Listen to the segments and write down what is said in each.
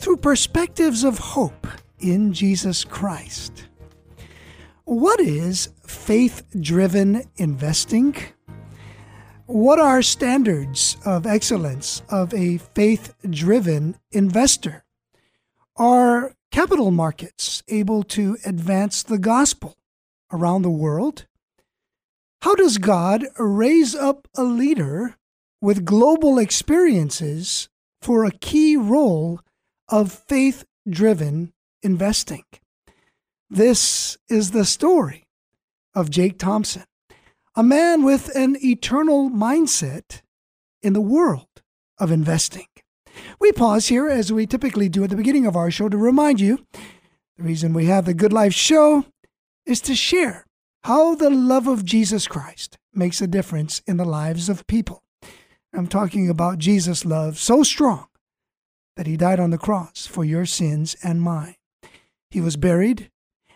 through perspectives of hope in Jesus Christ. What is faith driven investing? What are standards of excellence of a faith driven investor? Are capital markets able to advance the gospel around the world? How does God raise up a leader with global experiences for a key role of faith driven investing. This is the story of Jake Thomsen, a man with an eternal mindset in the world of investing. We pause here as we typically do at the beginning of our show to remind you the reason we have the Good Life show is to share how the love of Jesus Christ makes a difference in the lives of people. I'm talking about Jesus' love so strong that he died on the cross for your sins and mine. He was buried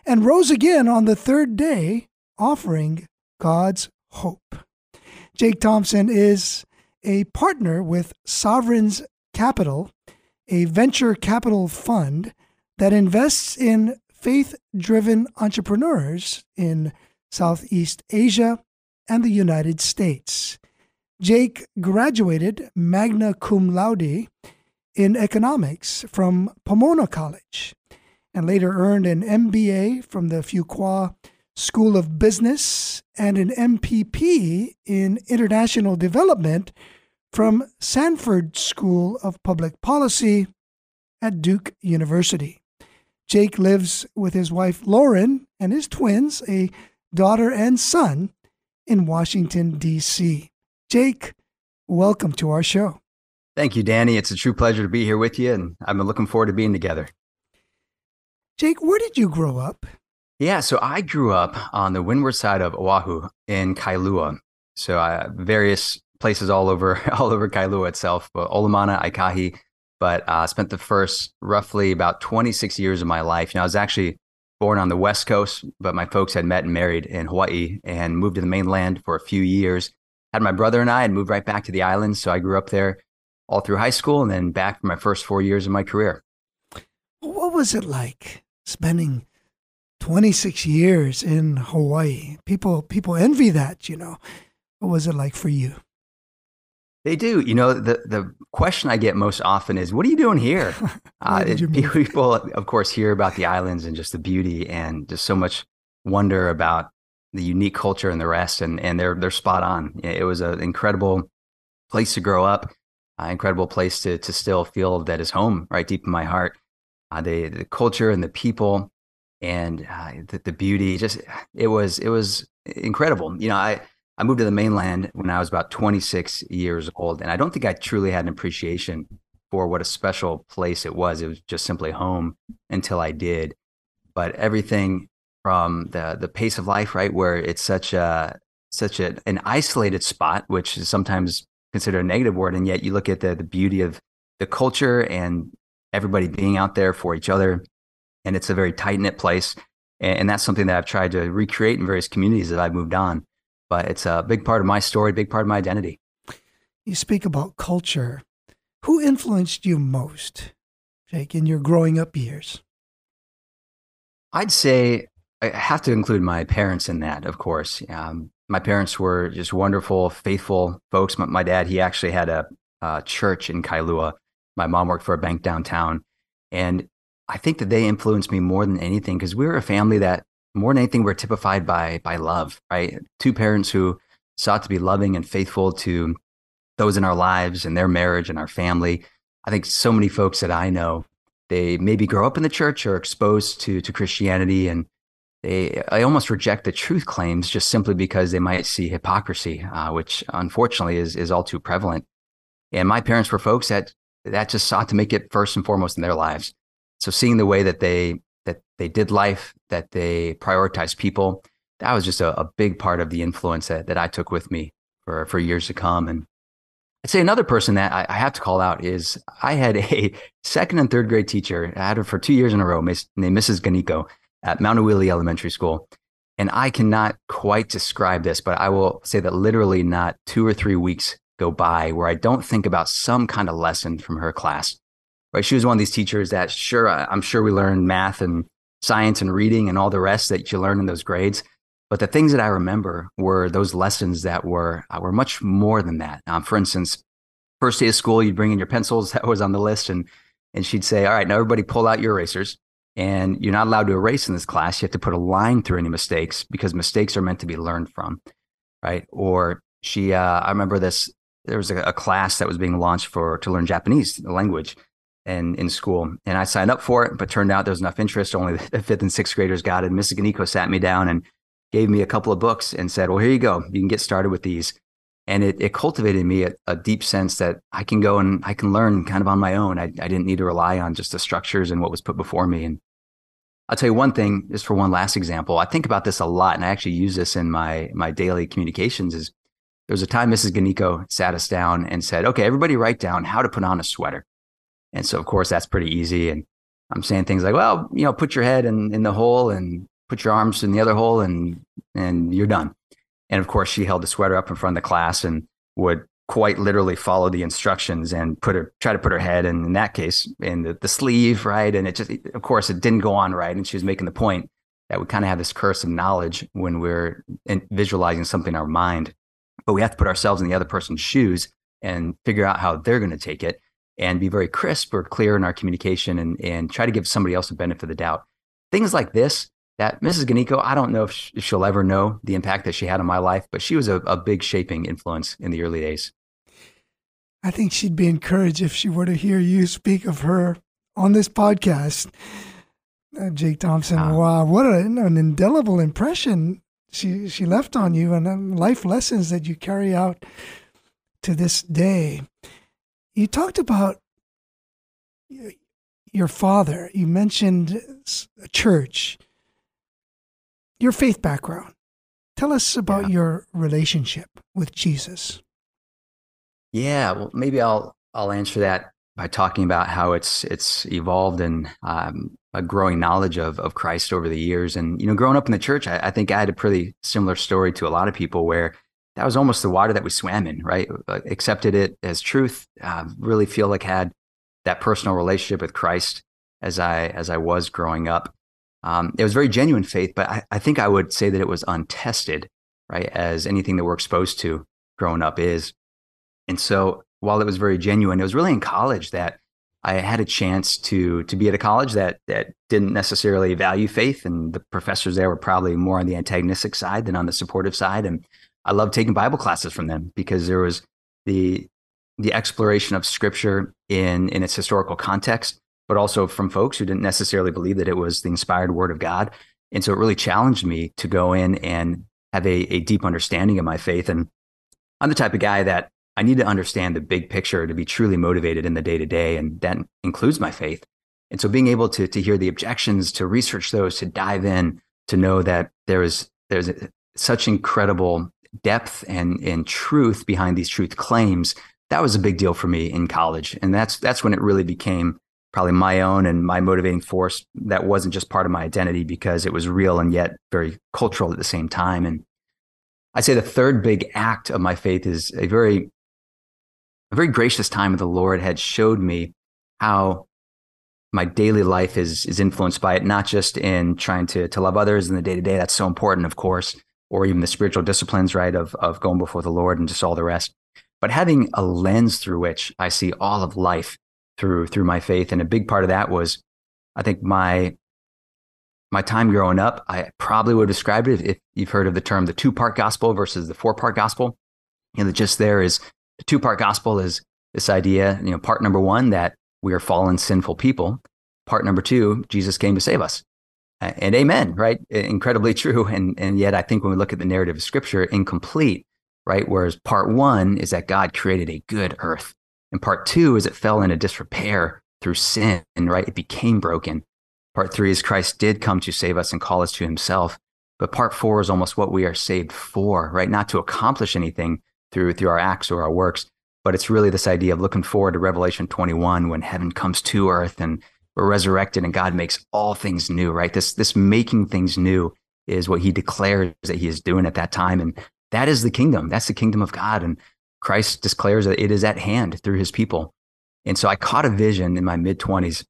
and rose again on the third day, offering God's hope. Jake Thomsen is a partner with Sovereign's Capital, a venture capital fund that invests in faith driven entrepreneurs in Southeast Asia and the United States. Jake graduated magna cum laude in economics from Pomona College and later earned an MBA from the Fuqua School of Business and an MPP in International Development from Sanford School of Public Policy at Duke University. Jake lives with his wife Lauren and his twins, a daughter and son, in Washington, D.C. Jake, welcome to our show. Thank you, Danny. It's a true pleasure to be here with you, and I've been looking forward to being together. Jake, where did you grow up? Yeah, so I grew up on the windward side of Oahu in Kailua. So uh, various places all over all over Kailua itself, but Olomana, Aikahi. But I uh, spent the first roughly about 26 years of my life. You Now I was actually born on the West Coast, but my folks had met and married in Hawaii and moved to the mainland for a few years. Had my brother and I and moved right back to the islands. So I grew up there all through high school and then back for my first four years of my career. What was it like spending 26 years in Hawaii? People people envy that, you know. What was it like for you? They do. You know, the the question I get most often is, "What are you doing here?" uh, it, people, of course, hear about the islands and just the beauty and just so much wonder about the unique culture and the rest, and and they're they're spot on. It was an incredible place to grow up uh, incredible place to to still feel that is home right deep in my heart. Uh, the the culture and the people and uh, the, the beauty just it was it was incredible. You know, I I moved to the mainland when I was about 26 years old, and I don't think I truly had an appreciation for what a special place it was. It was just simply home until I did. But everything from the the pace of life, right, where it's such a such a, an isolated spot, which is sometimes consider a negative word, and yet you look at the the beauty of the culture and everybody being out there for each other, and it's a very tight knit place, and, and that's something that I've tried to recreate in various communities that I've moved on. But it's a big part of my story, big part of my identity. You speak about culture. Who influenced you most, Jake, in your growing up years? I'd say I have to include my parents in that, of course. Um, my parents were just wonderful, faithful folks. My, my dad, he actually had a, a, church in Kailua. My mom worked for a bank downtown. And I think that they influenced me more than anything because we were a family that, more than anything, we're typified by, by love, right? Two parents who sought to be loving and faithful to those in our lives and their marriage and our family. I think so many folks that I know, they maybe grow up in the church or exposed to, to Christianity and they I almost reject the truth claims just simply because they might see hypocrisy, uh, which unfortunately is is all too prevalent. And my parents were folks that that just sought to make it first and foremost in their lives. so seeing the way that they that they did life, that they prioritized people, that was just a, a big part of the influence that, that I took with me for, for years to come. And I'd say another person that I, I, have to call out is I had a second and third grade teacher. I had her for two years in a row, named Mrs. Ganiko at Maunawili Elementary School. And I cannot quite describe this, but I will say that literally not two or three weeks go by where I don't think about some kind of lesson from her class. Right? She was one of these teachers that sure I'm sure we learned math and science and reading and all the rest that you learn in those grades. But the things that I remember were those lessons that were uh, were much more than that. Um, for instance, first day of school, you'd bring in your pencils. That was on the list, and and she'd say, "All right, now everybody pull out your erasers." And you're not allowed to erase in this class. You have to put a line through any mistakes because mistakes are meant to be learned from, right? Or she, uh, I remember this. There was a, a class that was being launched for to learn Japanese, the language, and in school. And I signed up for it, but turned out there was enough interest. Only the fifth and sixth graders got it. Mrs. Ganiko sat me down and gave me a couple of books and said, Well, here you go. You can get started with these. And it, it cultivated me a, a, deep sense that I can go and I can learn kind of on my own. I, I didn't need to rely on just the structures and what was put before me. And I'll tell you one thing, just for one last example. I think about this a lot, and I actually use this in my my daily communications. Is there was a time Mrs. Ganiko sat us down and said, "Okay, everybody, write down how to put on a sweater." And so, of course, that's pretty easy. And I'm saying things like, "Well, you know, put your head in in the hole and put your arms in the other hole, and and you're done." And of course, she held the sweater up in front of the class and would quite literally follow the instructions and put her try to put her head in, in that case in the, the sleeve right? And it just of course it didn't go on right? And she was making the point that we kind of have this curse of knowledge when we're visualizing something in our mind but we have to put ourselves in the other person's shoes and figure out how they're going to take it and be very crisp or clear in our communication and, and try to give somebody else a benefit of the doubt. Things like this that Mrs. Ganiko, I don't know if she'll ever know the impact that she had on my life, but she was a, a big shaping influence in the early days. I think she'd be encouraged if she were to hear you speak of her on this podcast. Uh, Jake Thomsen, uh, wow, what a, an indelible impression she she left on you, and uh, life lessons that you carry out to this day. You talked about your father. You mentioned a church your faith background. Tell us about yeah. your relationship with Jesus. Yeah, well, maybe I'll I'll answer that by talking about how it's it's evolved and um, a growing knowledge of of Christ over the years. And you know, growing up in the church, I, I, think I had a pretty similar story to a lot of people where that was almost the water that we swam in. Right, uh, accepted it as truth. Uh, really feel like had that personal relationship with Christ as I as I was growing up. Um, it was very genuine faith, but I, I, think I would say that it was untested, right? As anything that we're exposed to growing up is. And so while it was very genuine, it was really in college that I had a chance to to be at a college that that didn't necessarily value faith, and the professors there were probably more on the antagonistic side than on the supportive side. And I loved taking Bible classes from them because there was the the exploration of Scripture in in its historical context, but also from folks who didn't necessarily believe that it was the inspired word of God. And so it really challenged me to go in and have a, a deep understanding of my faith. And I'm the type of guy that I need to understand the big picture to be truly motivated in the day to day. And that includes my faith. And so being able to, to hear the objections, to research those, to dive in, to know that there is, there's such incredible depth and, and truth behind these truth claims, that was a big deal for me in college. And that's, that's when it really became probably my own and my motivating force that wasn't just part of my identity because it was real and yet very cultural at the same time. And I'd say the third big act of my faith is a very, a very gracious time of the Lord had showed me how my daily life is is influenced by it, not just in trying to to love others in the day to day. That's so important, of course, or even the spiritual disciplines, right, of of going before the Lord and just all the rest. But having a lens through which I see all of life through through my faith, and a big part of that was, I think my my time growing up, I probably would describe it if you've heard of the term the two part gospel versus the four part gospel. You know, just there is the two part gospel is this idea. You know, part number one that we are fallen, sinful people. Part number two, Jesus came to save us. And amen, right? Incredibly true. And, and yet, I think when we look at the narrative of scripture, incomplete, right? Whereas part one is that God created a good earth and part two is it fell into disrepair through sin, right? It became broken. Part three is Christ did come to save us and call us to himself. But part four is almost what we are saved for, right? Not to accomplish anything through, through our acts or our works, but it's really this idea of looking forward to Revelation 21 when heaven comes to earth and we're resurrected and God makes all things new, right? This, this making things new is what he declares that he is doing at that time. And that is the kingdom. That's the kingdom of God. And Christ declares that it is at hand through his people. And so I caught a vision in my mid 20s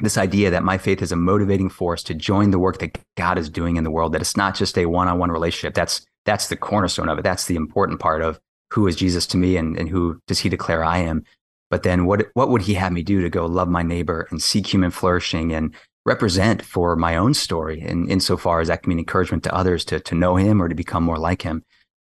this idea that my faith is a motivating force to join the work that God is doing in the world, that it's not just a one on one relationship. That's, that's the cornerstone of it. That's the important part of who is Jesus to me and, and who does he declare I am. But then what, what would he have me do to go love my neighbor and seek human flourishing and represent for my own story? And insofar as that can mean encouragement to others to, to know him or to become more like him.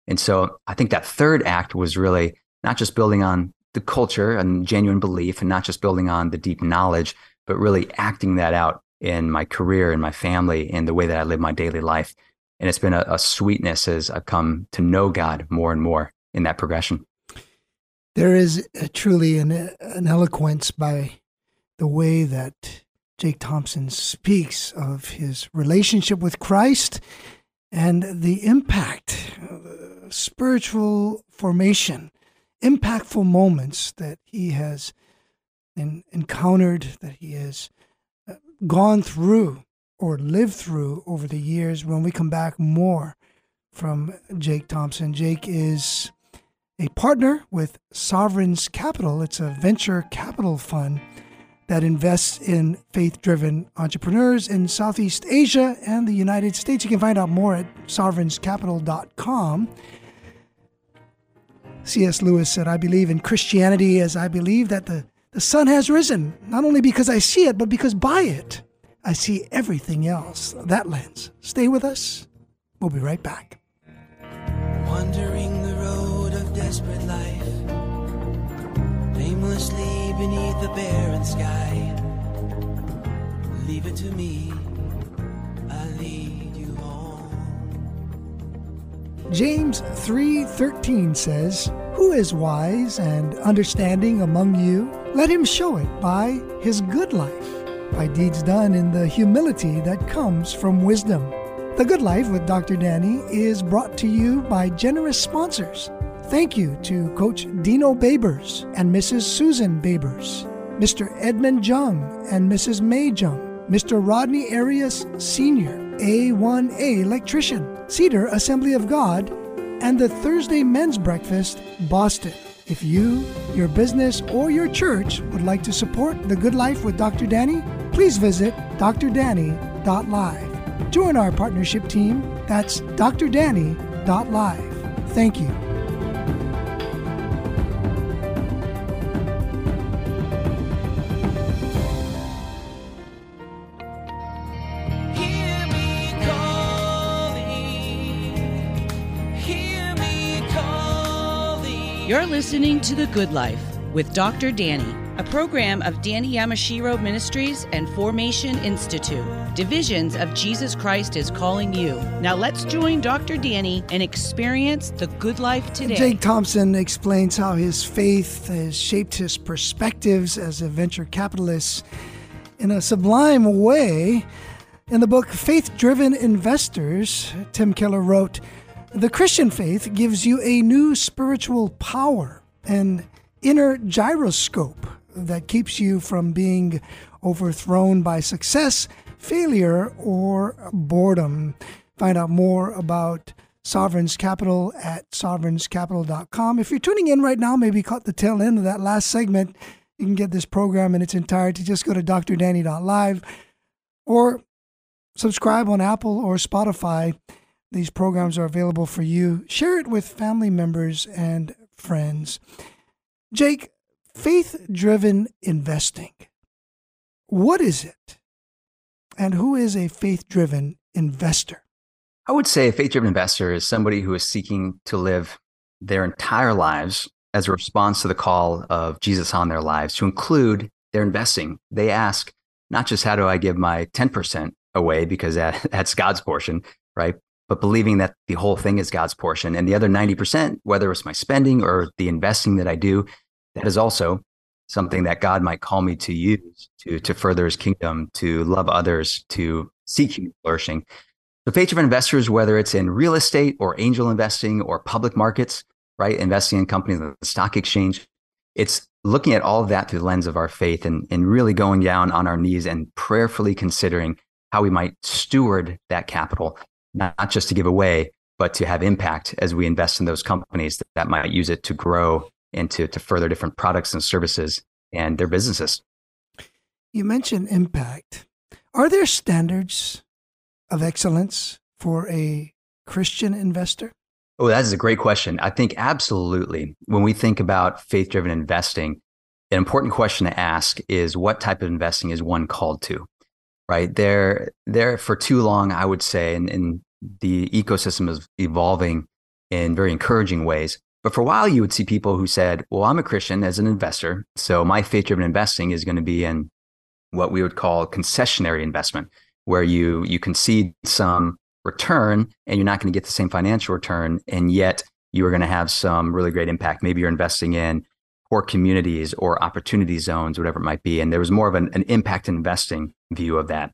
And so I think that third act was really not just building on the culture and genuine belief and not just building on the deep knowledge, but really acting that out in my career and my family and the way that I live my daily life. And it's been a, a sweetness as I've come to know God more and more in that progression. There is uh, truly an, an eloquence by the way that Jake Thomsen speaks of his relationship with Christ and the impact, uh, spiritual formation, impactful moments that he has in, encountered, that he has uh, gone through or lived through over the years. When we come back, more from Jake Thomsen. Jake is a partner with Sovereign's Capital. It's a venture capital fund that invests in faith driven entrepreneurs in Southeast Asia and the United States. You can find out more at sovereigncapital.com. C.S. Lewis said, I believe in Christianity as I believe that the, the sun has risen, not only because I see it, but because by it I see everything else. That lens. Stay with us. We'll be right back. Wandering the road of desperate life, aimlessly beneath the barren sky. Leave it to me, I lead you home. James 3:13 says, "Who is wise and understanding among you? Let him show it by his good life, by deeds done in the humility that comes from wisdom." The Good Life with Dr. Danny is brought to you by generous sponsors. Thank you to Coach Dino Babers and Mrs. Susan Babers, Mr. Edmund Jung and Mrs. May Jung, Mr. Rodney Arias Sr., A1A electrician, Cedar Assembly of God, and the Thursday Men's Breakfast, Boston. If you, your business, or your church would like to support The Good Life with Dr. Danny, please visit drdanny.live. Join our partnership team. That's drdanny.live. Thank you. You're listening to The Good Life with Dr. Danny, a program of Danny Yamashiro Ministries and Formation Institute. Divisions of Jesus Christ is calling you. Now let's join Dr. Danny and experience the good life today. Jake Thomsen explains how his faith has shaped his perspectives as a venture capitalist in a sublime way. In the book Faith Driven Investors, Tim Keller wrote The Christian faith gives you a new spiritual power, an inner gyroscope that keeps you from being overthrown by success, failure, or boredom. Find out more about Sovereign's Capital at sovereignscapital.com. If you're tuning in right now, maybe caught the tail end of that last segment, you can get this program in its entirety. Just go to drdanny.live or subscribe on Apple or Spotify. These programs are available for you. Share it with family members and friends. Jake, faith driven investing. What is it? And who is a faith driven investor? I would say a faith driven investor is somebody who is seeking to live their entire lives as a response to the call of Jesus on their lives to include their investing. They ask, not just how do I give my 10% away because that, that's God's portion, right? But believing that the whole thing is God's portion and the other 90%, whether it's my spending or the investing that I do, that is also something that God might call me to use to, to further his kingdom, to love others, to seek human flourishing. So faith driven investors, whether it's in real estate or angel investing or public markets, right? Investing in companies like the stock exchange, it's looking at all of that through the lens of our faith and, and really going down on our knees and prayerfully considering how we might steward that capital, not just to give away, but to have impact as we invest in those companies that, that might use it to grow and to, to further different products and services and their businesses. You mentioned impact. Are there standards of excellence for a Christian investor? Oh, that is a great question. I think absolutely. When we think about faith driven investing, an important question to ask is what type of investing is one called to? Right there, there for too long, I would say, and, and the ecosystem is evolving in very encouraging ways. But for a while, you would see people who said, Well, I'm a Christian as an investor. So my faith driven investing is going to be in what we would call concessionary investment, where you, you concede some return and you're not going to get the same financial return. And yet you are going to have some really great impact. Maybe you're investing in poor communities or opportunity zones, whatever it might be. And there was more of an, an impact investing view of that.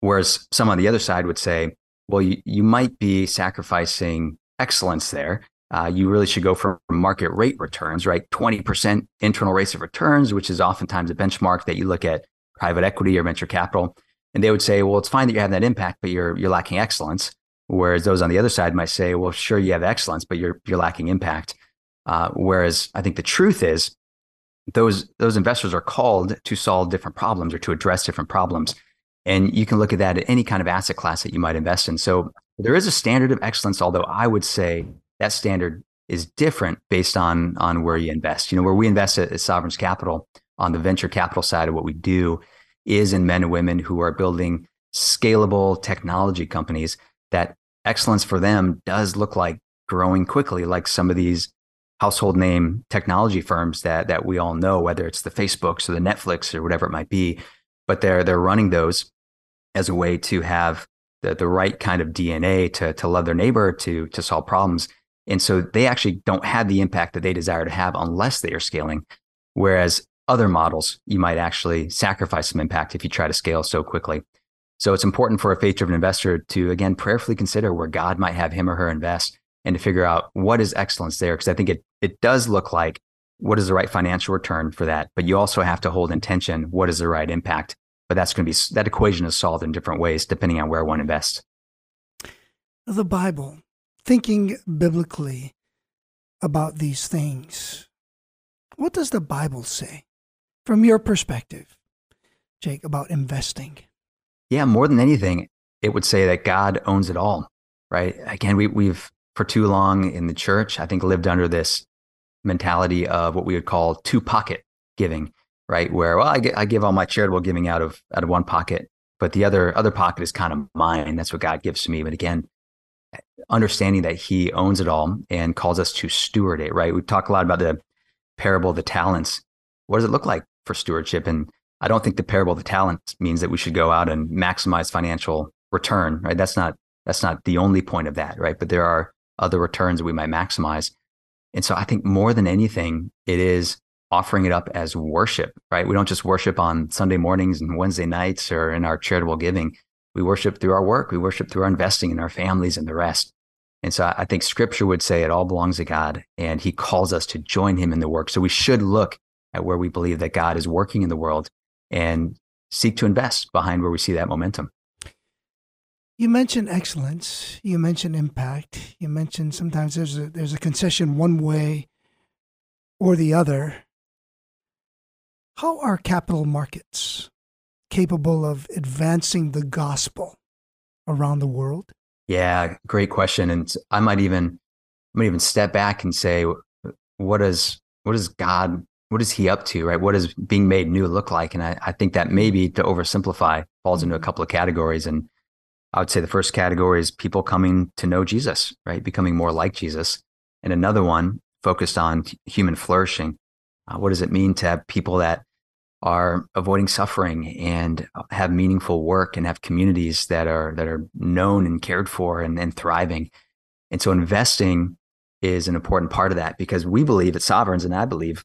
Whereas some on the other side would say, well, you, you might be sacrificing excellence there. Uh, you really should go for market rate returns, right? 20% internal rates of returns, which is oftentimes a benchmark that you look at private equity or venture capital. And they would say, well, it's fine that you're having that impact, but you're, you're lacking excellence. Whereas those on the other side might say, well, sure, you have excellence, but you're, you're lacking impact. Uh, whereas I think the truth is those, those investors are called to solve different problems or to address different problems. And you can look at that at any kind of asset class that you might invest in. So there is a standard of excellence, although I would say that standard is different based on, on where you invest. You know, where we invest at, at Sovereign's Capital on the venture capital side of what we do is in men and women who are building scalable technology companies that excellence for them does look like growing quickly, like some of these household name technology firms that that we all know, whether it's the Facebooks or the Netflix or whatever it might be. But they're they're running those as a way to have the, the right kind of DNA to, to love their neighbor, to, to solve problems. And so they actually don't have the impact that they desire to have unless they are scaling. Whereas other models, you might actually sacrifice some impact if you try to scale so quickly. So it's important for a faith driven investor to, again, prayerfully consider where God might have him or her invest and to figure out what is excellence there. Because I think it, it does look like what is the right financial return for that. But you also have to hold intention what is the right impact but that's going to be that equation is solved in different ways depending on where one invests. The Bible, thinking biblically about these things, what does the Bible say from your perspective, Jake, about investing? Yeah, more than anything, it would say that God owns it all, right? Again, we, we've for too long in the church, I think, lived under this mentality of what we would call two pocket giving right? Where well, I, I give all my charitable giving out of out of one pocket, but the other other pocket is kind of mine. That's what God gives to me. But again, understanding that He owns it all and calls us to steward it. Right? We talk a lot about the parable of the talents. What does it look like for stewardship? And I don't think the parable of the talents means that we should go out and maximize financial return. Right? That's not that's not the only point of that. Right? But there are other returns that we might maximize. And so I think more than anything, it is offering it up as worship, right? We don't just worship on Sunday mornings and Wednesday nights or in our charitable giving. We worship through our work. We worship through our investing in our families and the rest. And so I think scripture would say it all belongs to God and he calls us to join him in the work. So we should look at where we believe that God is working in the world and seek to invest behind where we see that momentum. You mentioned excellence. You mentioned impact. You mentioned sometimes there's a there's a concession one way or the other. How are capital markets capable of advancing the gospel around the world? Yeah, great question. And I might even I might even step back and say, what is what is God what is he up to, right? What does being made new look like? And I, I think that maybe to oversimplify falls into a mm-hmm. couple of categories. And I would say the first category is people coming to know Jesus, right? Becoming more like Jesus. And another one focused on human flourishing. Uh, what does it mean to have people that are avoiding suffering and have meaningful work and have communities that are that are known and cared for and, and thriving. And so investing is an important part of that because we believe at Sovereign's, and I believe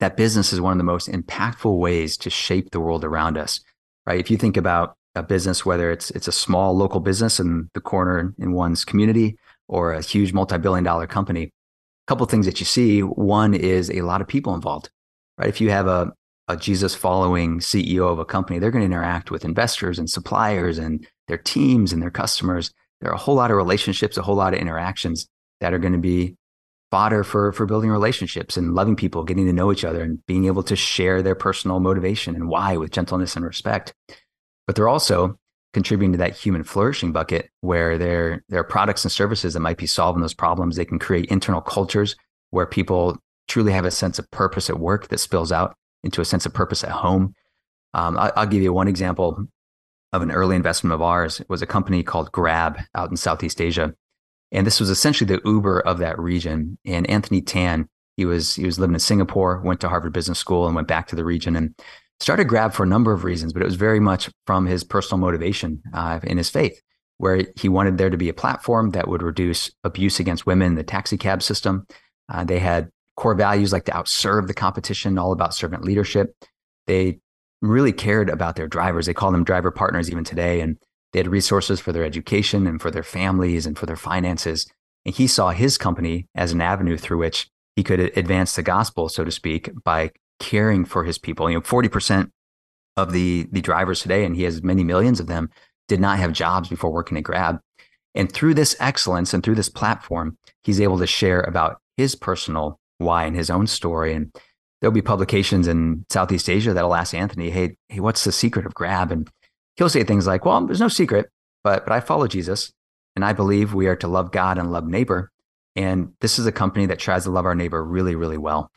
that business is one of the most impactful ways to shape the world around us, right? If you think about a business, whether it's it's a small local business in the corner in one's community or a huge multi-billion dollar company, a couple things that you see. One is a lot of people involved, right? If you have a, a Jesus following CEO of a company, they're going to interact with investors and suppliers and their teams and their customers. There are a whole lot of relationships, a whole lot of interactions that are going to be fodder for for building relationships and loving people, getting to know each other, and being able to share their personal motivation and why with gentleness and respect. But they're also contributing to that human flourishing bucket where there there are products and services that might be solving those problems. They can create internal cultures where people truly have a sense of purpose at work that spills out into a sense of purpose at home. Um, I, will give you one example of an early investment of ours. It was a company called Grab out in Southeast Asia. And this was essentially the Uber of that region. And Anthony Tan, he was he was living in Singapore, went to Harvard Business School, and went back to the region and started Grab for a number of reasons. But it was very much from his personal motivation uh, in his faith, where he wanted there to be a platform that would reduce abuse against women in the taxi cab system. Uh, they had core values like to outserve the competition, all about servant leadership. They really cared about their drivers. They call them driver partners even today, and they had resources for their education and for their families and for their finances. And he saw his company as an avenue through which he could advance the gospel, so to speak, by caring for his people. You know, 40% of the, the drivers today, and he has many millions of them, did not have jobs before working at Grab. And through this excellence and through this platform, he's able to share about his personal why and his own story. And there'll be publications in Southeast Asia that'll ask Anthony, hey, hey, what's the secret of Grab? And he'll say things like, well, there's no secret, but, but I follow Jesus and I believe we are to love God and love neighbor. And this is a company that tries to love our neighbor really, really well.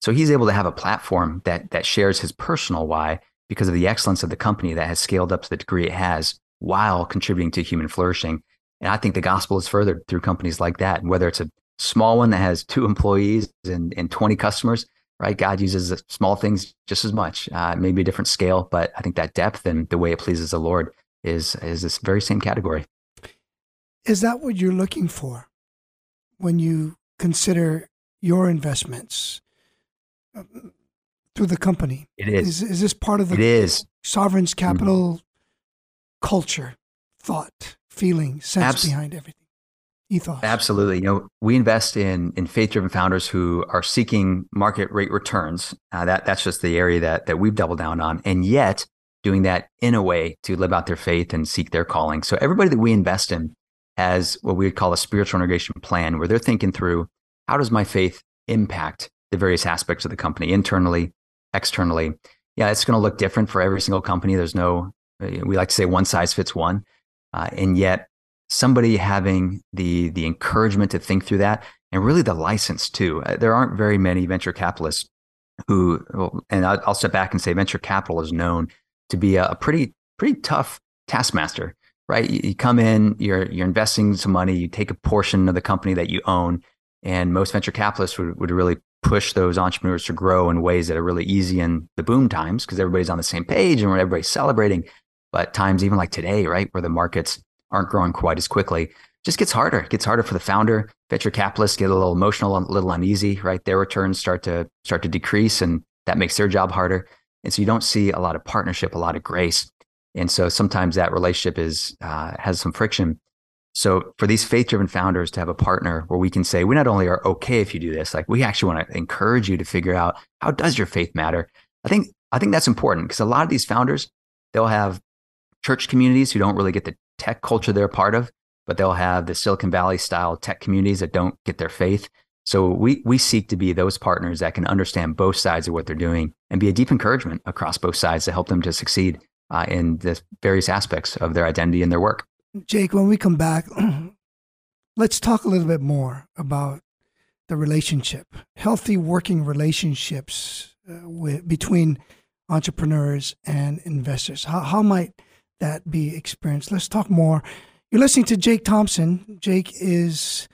So he's able to have a platform that, that shares his personal why because of the excellence of the company that has scaled up to the degree it has while contributing to human flourishing. And I think the gospel is furthered through companies like that. Whether it's a small one that has two employees and, and 20 customers, right? God uses small things just as much, uh, maybe a different scale, but I think that depth and the way it pleases the Lord is is this very same category. Is that what you're looking for when you consider your investments through the company? It is. Is, is this part of the it is. sovereign's mm-hmm. capital mm-hmm. culture, thought, feeling, sense Abs- behind everything? ethos. Absolutely. You know, we invest in in faith driven founders who are seeking market rate returns. Uh, that that's just the area that that we've doubled down on, and yet doing that in a way to live out their faith and seek their calling. So everybody that we invest in has what we would call a spiritual integration plan, where they're thinking through how does my faith impact the various aspects of the company internally, externally. Yeah, it's going to look different for every single company. There's no, we like to say one size fits one. Uh, and yet somebody having the the encouragement to think through that and really the license too. Uh, there aren't very many venture capitalists who, and I'll step back and say venture capital is known to be a, pretty pretty tough taskmaster, right? You, come in, you're you're investing some money, you take a portion of the company that you own, and most venture capitalists would, would really push those entrepreneurs to grow in ways that are really easy in the boom times because everybody's on the same page and everybody's celebrating. But times even like today, right, where the market's aren't growing quite as quickly. Just gets harder. It gets harder for the founder. Venture capitalists get a little emotional, a little uneasy, right? Their returns start to start to decrease, and that makes their job harder. And so you don't see a lot of partnership, a lot of grace. And so sometimes that relationship is uh, has some friction. So for these faith-driven founders to have a partner where we can say, we not only are okay if you do this, like we actually want to encourage you to figure out how does your faith matter. I think I think that's important because a lot of these founders they'll have church communities who don't really get the tech culture they're part of, but they'll have the Silicon Valley style tech communities that don't get their faith. So we we seek to be those partners that can understand both sides of what they're doing and be a deep encouragement across both sides to help them to succeed uh, in the various aspects of their identity and their work. Jake, when we come back, let's talk a little bit more about the relationship, healthy working relationships uh, with, between entrepreneurs and investors. How, how might that be experienced. Let's talk more. You're listening to Jake Thomsen. Jake is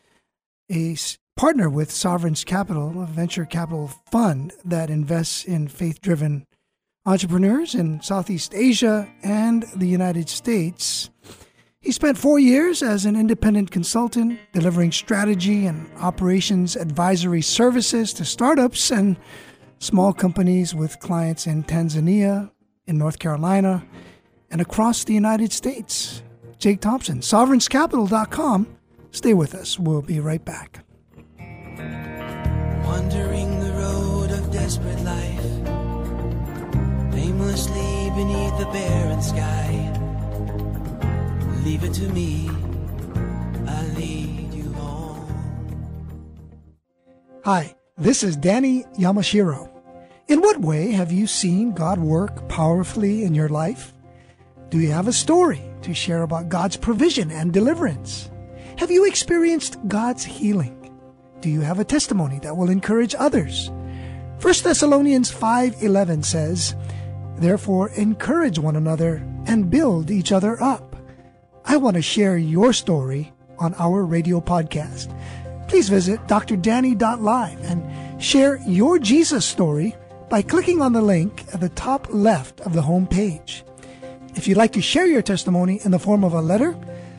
a partner with Sovereign's Capital, a venture capital fund that invests in faith driven entrepreneurs in Southeast Asia and the United States. He spent four years as an independent consultant, delivering strategy and operations advisory services to startups and small companies with clients in Tanzania, in North Carolina, and across the United States. Jake Thomsen, sovereignscapital.com. Stay with us. We'll be right back. Wandering the road of desperate life, aimlessly beneath barren sky. Leave it to me, I'll lead you home. Hi, this is Danny Yamashiro. In what way have you seen God work powerfully in your life? Do you have a story to share about God's provision and deliverance? Have you experienced God's healing? Do you have a testimony that will encourage others? 1 Thessalonians 5:11 says, "Therefore encourage one another and build each other up." I want to share your story on our radio podcast. Please visit drdanny.live and share your Jesus story by clicking on the link at the top left of the home page. If you'd like to share your testimony in the form of a letter,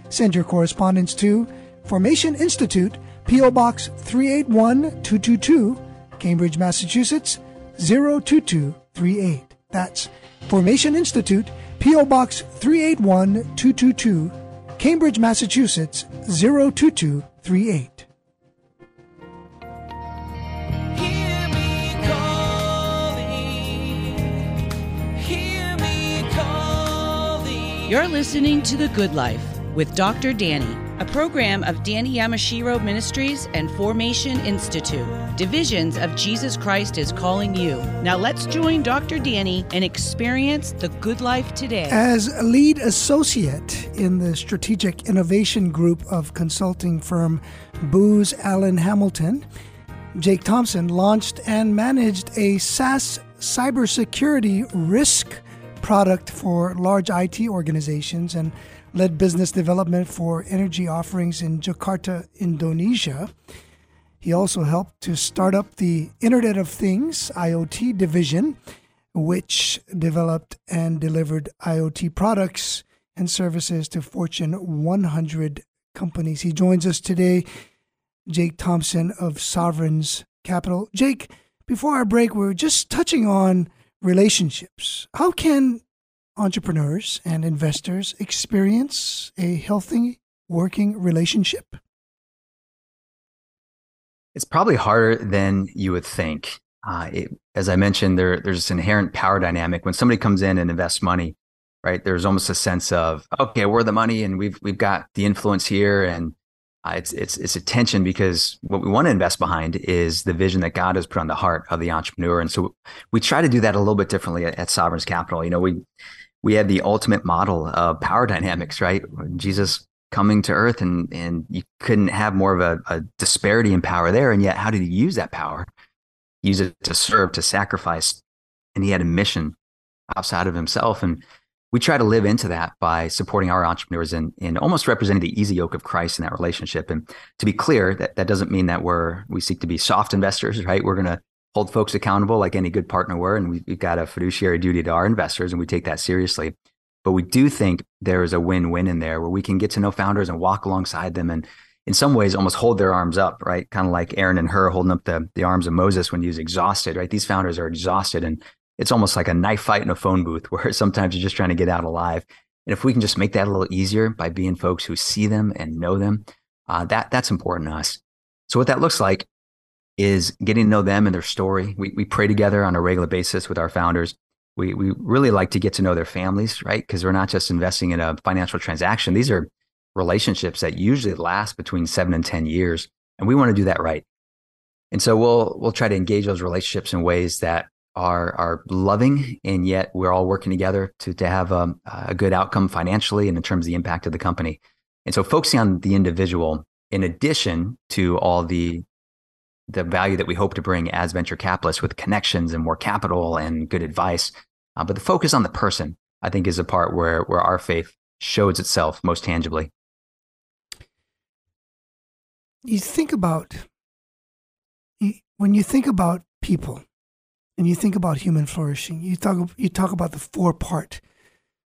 send your correspondence to Formation Institute, P.O. Box 381222, Cambridge, Massachusetts 02238. That's Formation Institute, P.O. Box 381222, Cambridge, Massachusetts 02238. Hear me calling, hear me calling. You're listening to The Good Life with Dr. Danny, a program of Danny Yamashiro Ministries and Formation Institute. Divisions of Jesus Christ is calling you. Now let's join Dr. Danny and experience the good life today. As lead associate in the strategic innovation group of consulting firm Booz Allen Hamilton, Jake Thomsen launched and managed a SaaS cybersecurity risk product for large IT organizations and led business development for energy offerings in Jakarta, Indonesia. He also helped to start up the Internet of Things IoT division, which developed and delivered IoT products and services to Fortune 100 companies. He joins us today, Jake Thomsen of Sovereign's Capital. Jake, before our break, we are just touching on relationships. How can entrepreneurs and investors experience a healthy working relationship? It's probably harder than you would think. Uh, it, as I mentioned, there, there's this inherent power dynamic when somebody comes in and invests money. Right, there's almost a sense of okay, we're the money, and we've we've got the influence here, and uh, it's it's it's a tension because what we want to invest behind is the vision that God has put on the heart of the entrepreneur, and so we try to do that a little bit differently at, at Sovereign's Capital. You know, we we have the ultimate model of power dynamics, right? Jesus coming to earth and and you couldn't have more of a, a, disparity in power there. And yet how did he use that power? Use it to serve to sacrifice and he had a mission outside of himself. And we try to live into that by supporting our entrepreneurs and, and almost representing the easy yoke of christ in that relationship. And to be clear that that doesn't mean that we're we seek to be soft investors right? We're to hold folks accountable like any good partner were and we, we've got a fiduciary duty to our investors and we take that seriously but we do think there is a win-win in there where we can get to know founders and walk alongside them and in some ways almost hold their arms up, right? Kind of like Aaron and Hur holding up the, the arms of Moses when he was exhausted, right? These founders are exhausted and it's almost like a knife fight in a phone booth where sometimes you're just trying to get out alive. And if we can just make that a little easier by being folks who see them and know them, uh, that that's important to us. So what that looks like is getting to know them and their story. We, we pray together on a regular basis with our founders we we really like to get to know their families, right? Because we're not just investing in a financial transaction. These are relationships that usually last between seven and ten years, and we want to do that right. And so we'll we'll try to engage those relationships in ways that are are loving, and yet we're all working together to to have a, a good outcome financially and in terms of the impact of the company. And so focusing on the individual, in addition to all the the value that we hope to bring as venture capitalists with connections and more capital and good advice. Uh, but the focus on the person, I think, is a part where where our faith shows itself most tangibly. You think about when you think about people and you think about human flourishing, you talk you talk about the four part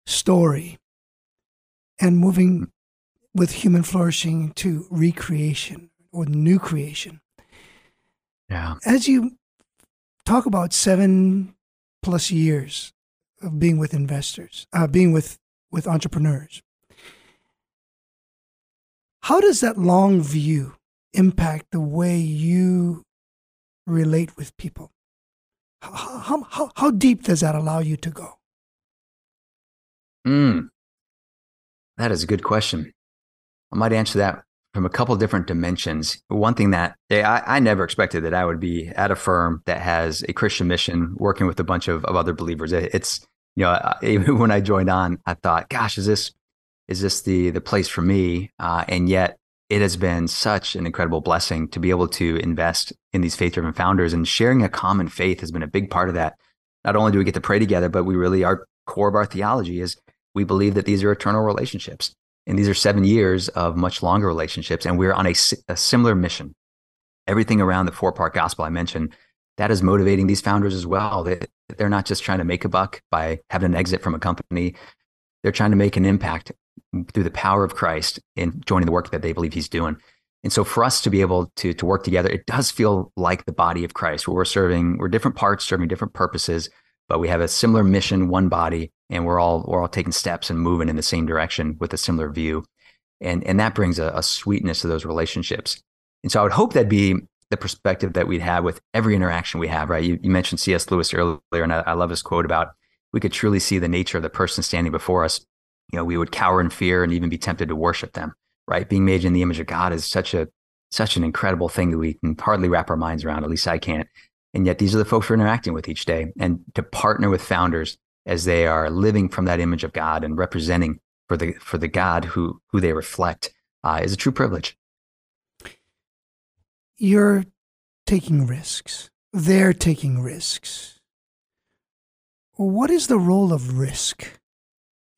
story and moving with human flourishing to recreation or new creation. Yeah. As you talk about seven plus years of being with investors, uh, being with with entrepreneurs. How does that long view impact the way you relate with people? How, how, how deep does that allow you to go? Mm, that is a good question. I might answer that from a couple different dimensions. One thing that I, I, never expected that I would be at a firm that has a Christian mission, working with a bunch of, of other believers. It, it's you know, even when I joined on, I thought, gosh, is this is this the the place for me? Uh, and yet, it has been such an incredible blessing to be able to invest in these faith driven founders and sharing a common faith has been a big part of that. Not only do we get to pray together, but we really, our core of our theology is we believe that these are eternal relationships. And these are seven years of much longer relationships. And we're on a, a similar mission. Everything around the four part gospel I mentioned, that is motivating these founders as well. They, they're not just trying to make a buck by having an exit from a company, they're trying to make an impact through the power of Christ in joining the work that they believe he's doing. And so for us to be able to, to work together, it does feel like the body of Christ where we're serving, we're different parts serving different purposes, but we have a similar mission, one body, and we're all we're all taking steps and moving in the same direction with a similar view. And and that brings a, a sweetness to those relationships. And so I would hope that'd be the perspective that we'd have with every interaction we have, right? You, you mentioned C.S. Lewis earlier, and I, I love his quote about we could truly see the nature of the person standing before us. You know, we would cower in fear and even be tempted to worship them, right? Being made in the image of God is such a such an incredible thing that we can hardly wrap our minds around. At least I can't. And yet these are the folks we're interacting with each day. And to partner with founders as they are living from that image of God and representing for the for the God who who they reflect uh, is a true privilege. You're taking risks. They're taking risks. What is the role of risk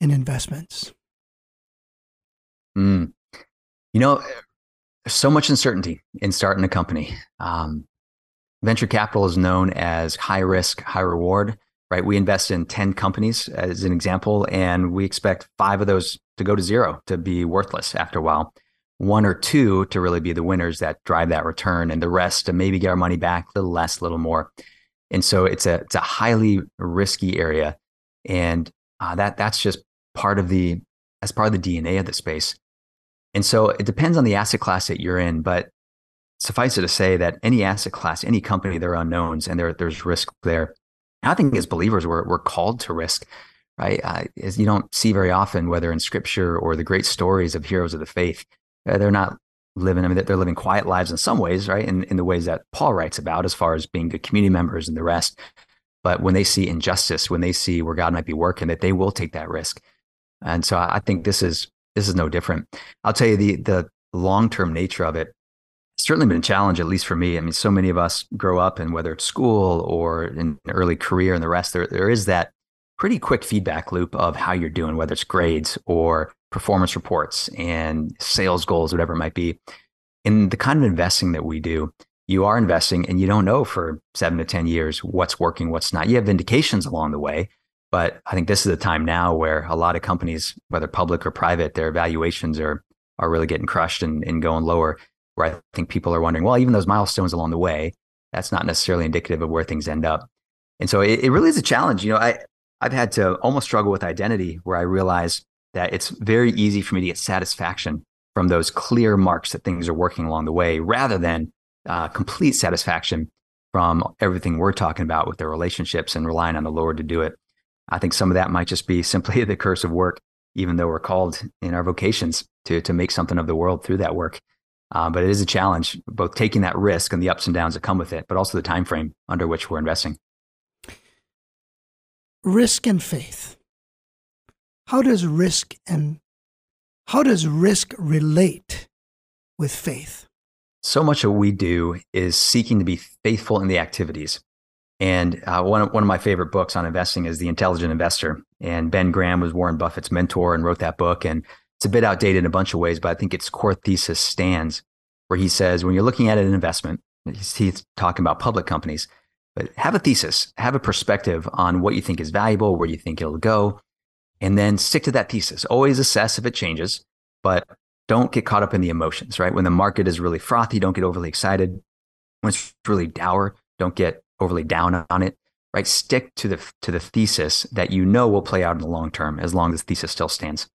in investments? Mm. You know, so much uncertainty in starting a company. Um, venture capital is known as high risk, high reward, right? We invest in 10 companies as an example, and we expect five of those to go to zero, to be worthless after a while. One or two to really be the winners that drive that return, and the rest to maybe get our money back a little less, a little more. And so it's a it's a highly risky area, and uh, that that's just part of the as part of the DNA of the space. And so it depends on the asset class that you're in, but suffice it to say that any asset class, any company, there are unknowns and there, there's risk there. I think as believers, we're, we're called to risk, right? Uh, as you don't see very often, whether in scripture or the great stories of heroes of the faith, uh, they're not living, I mean, they're living quiet lives in some ways, right? In, in the ways that Paul writes about as far as being good community members and the rest. But when they see injustice, when they see where God might be working, that they will take that risk. And so I think this is this is no different. I'll tell you the the long term nature of it certainly been a challenge, at least for me. I mean, so many of us grow up and whether it's school or in early career and the rest, there, there is that pretty quick feedback loop of how you're doing, whether it's grades or performance reports and sales goals, whatever it might be. In the kind of investing that we do, you are investing and you don't know for seven to 10 years what's working, what's not. You have indications along the way. But I think this is the time now where a lot of companies, whether public or private, their valuations are are really getting crushed and, and going lower where I think people are wondering, well, even those milestones along the way, that's not necessarily indicative of where things end up. And so it, it really is a challenge. You know, I, I've had to almost struggle with identity where I realize that it's very easy for me to get satisfaction from those clear marks that things are working along the way rather than uh, complete satisfaction from everything we're talking about with their relationships and relying on the Lord to do it. I think some of that might just be simply the curse of work, even though we're called in our vocations to, to make something of the world through that work. Uh, but it is a challenge, both taking that risk and the ups and downs that come with it, but also the time frame under which we're investing. Risk and faith. How does risk and how does risk relate with faith? So much of what we do is seeking to be faithful in the activities. And uh, one, of, one of my favorite books on investing is The Intelligent Investor. And Ben Graham was Warren Buffett's mentor and wrote that book. And it's a bit outdated in a bunch of ways, but I think its core thesis stands where he says when you're looking at an investment, he's, talking about public companies, but have a thesis, have a perspective on what you think is valuable, where you think it'll go, and then stick to that thesis. Always assess if it changes, but don't get caught up in the emotions, right? When the market is really frothy, don't get overly excited. When it's really dour, don't get overly down on it, right? Stick to the to the thesis that you know will play out in the long term, as long as the thesis still stands.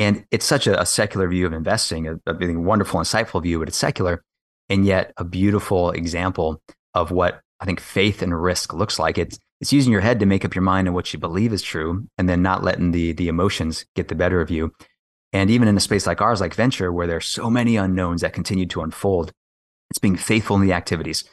And it's such a, a secular view of investing, a, a wonderful, insightful view, but it's secular, and yet a beautiful example of what I think faith and risk looks like. It's it's using your head to make up your mind on what you believe is true, and then not letting the the emotions get the better of you. And even in a space like ours, like venture, where there's so many unknowns that continue to unfold, it's being faithful in the activities,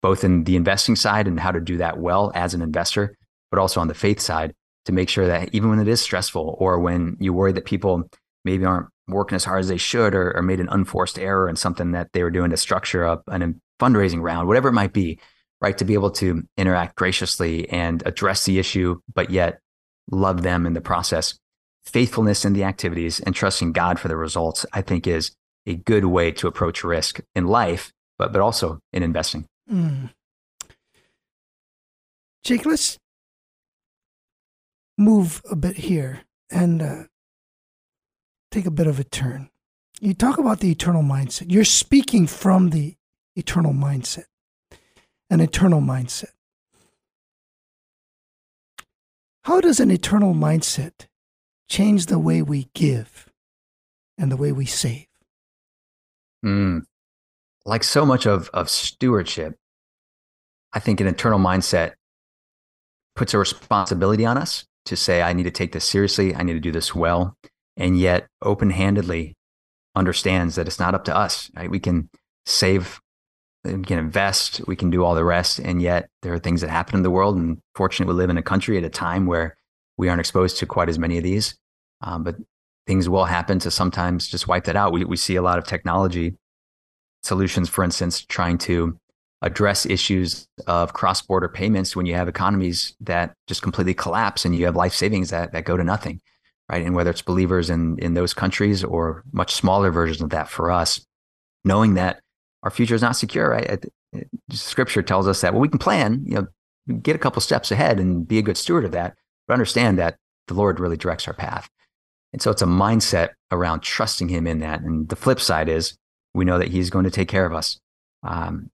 both in the investing side and how to do that well as an investor, but also on the faith side to make sure that even when it is stressful or when you worry that people maybe aren't working as hard as they should or, or made an unforced error in something that they were doing to structure up an fundraising round, whatever it might be, right? To be able to interact graciously and address the issue, but yet love them in the process. Faithfulness in the activities and trusting God for the results, I think, is a good way to approach risk in life, but, but also in investing. Mm. Jake, let's move a bit here and uh, take a bit of a turn. You talk about the eternal mindset. You're speaking from the eternal mindset, an eternal mindset. How does an eternal mindset change the way we give and the way we save? Mm. Like so much of, of stewardship, I think an eternal mindset puts a responsibility on us to say, I need to take this seriously. I need to do this well. And yet, open handedly understands that it's not up to us. Right? We can save, we can invest, we can do all the rest. And yet, there are things that happen in the world. And fortunately, we live in a country at a time where we aren't exposed to quite as many of these. Um, but things will happen to sometimes just wipe that out. We, we see a lot of technology solutions, for instance, trying to address issues of cross-border payments when you have economies that just completely collapse and you have life savings that, that go to nothing right? And whether it's believers in in those countries or much smaller versions of that for us knowing that our future is not secure right? Scripture tells us that well we can plan you know get a couple steps ahead and be a good steward of that but understand that the lord really directs our path. And so it's a mindset around trusting him in that. And the flip side is we know that he's going to take care of us. Um,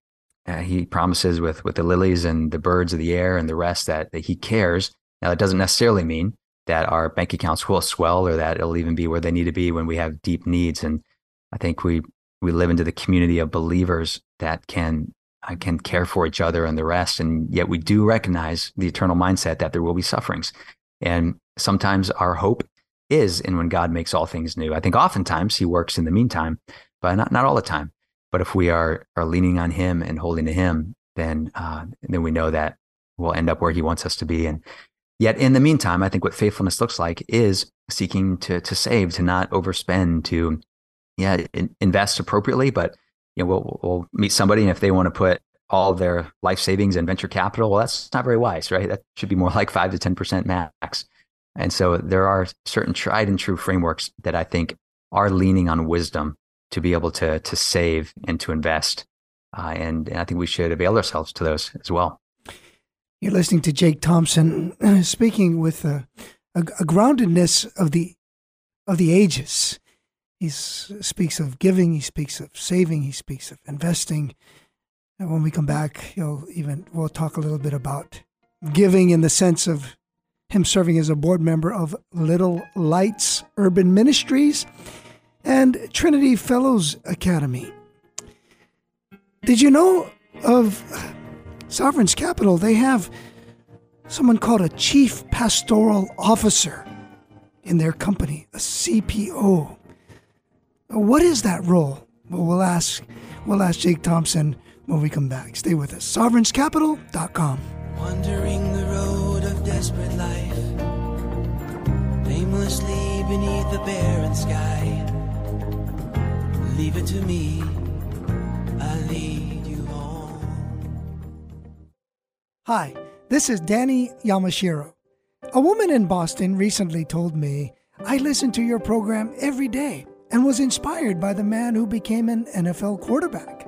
uh, he promises with with the lilies and the birds of the air and the rest that, that he cares. Now, that doesn't necessarily mean that our bank accounts will swell or that it'll even be where they need to be when we have deep needs. And I think we we live into the community of believers that can uh, can care for each other and the rest. And yet we do recognize the eternal mindset that there will be sufferings. And sometimes our hope is in when God makes all things new. I think oftentimes he works in the meantime, but not, not all the time. But if we are are leaning on Him and holding to Him, then uh, then we know that we'll end up where He wants us to be. And yet, in the meantime, I think what faithfulness looks like is seeking to to save, to not overspend, to yeah in, invest appropriately. But you know, we'll we'll meet somebody, and if they want to put all their life savings and venture capital, well, that's not very wise, right? That should be more like five to ten percent max. And so there are certain tried and true frameworks that I think are leaning on wisdom to be able to to save and to invest. Uh, and, and I think we should avail ourselves to those as well. You're listening to Jake Thomsen uh, speaking with a, a, a, groundedness of the of the ages. He speaks of giving. He speaks of saving. He speaks of investing. And when we come back, he'll even we'll talk a little bit about giving in the sense of him serving as a board member of Little Lights Urban Ministries and Trinity Fellows Academy. Did you know of Sovereign's Capital? They have someone called a Chief Pastoral Officer in their company, a CPO. What is that role? Well, we'll ask we'll ask Jake Thomsen when we come back. Stay with us. Sovereign'sCapital.com. Wandering the road of desperate life, aimlessly beneath the barren sky. Leave it to me, I'll lead you home. Hi, this is Danny Yamashiro. A woman in Boston recently told me, I listen to your program every day and was inspired by the man who became an NFL quarterback.